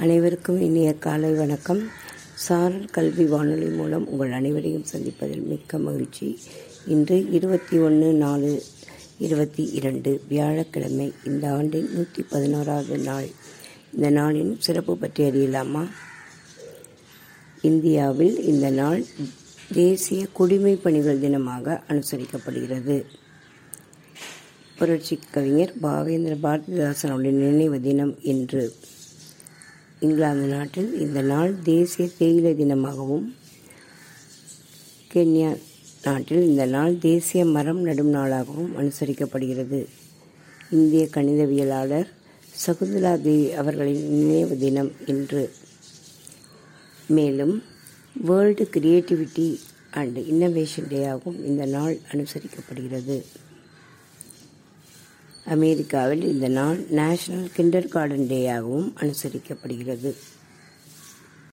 அனைவருக்கும் இனிய காலை வணக்கம். சாரல் கல்வி வானொலி மூலம் உங்கள் அனைவரையும் சந்திப்பதில் மிக்க மகிழ்ச்சி. இன்று இருபத்தி ஒன்று நாலு இருபத்தி இரண்டு வியாழக்கிழமை இந்த ஆண்டின் நூற்றி பதினோராவது நாள். இந்த நாளின் சிறப்பு பற்றி அறியலாமா? இந்தியாவில் இந்த நாள் தேசிய குடிமை பணிகள் தினமாக அனுசரிக்கப்படுகிறது. புரட்சி கவிஞர் பாவேந்திர பாரதிதாசனுடைய நினைவு தினம் என்று இங்கிலாந்து நாட்டில் இந்த நாள் தேசிய தேயிலை தினமாகவும் கென்யா நாட்டில் இந்த நாள் தேசிய மரம் நடும் நாளாகவும் அனுசரிக்கப்படுகிறது. இந்திய கணிதவியலாளர் சகுந்தலா தேவி அவர்களின் நினைவு தினம் என்று மேலும் வேர்ல்டு கிரியேட்டிவிட்டி அண்ட் இன்னோவேஷன் டேயாகவும் இந்த நாள் அனுசரிக்கப்படுகிறது. அமெரிக்காவில் இந்த நாள் நேஷனல் கிண்டர் கார்டன் டேயாகவும் அனுசரிக்கப்படுகிறது.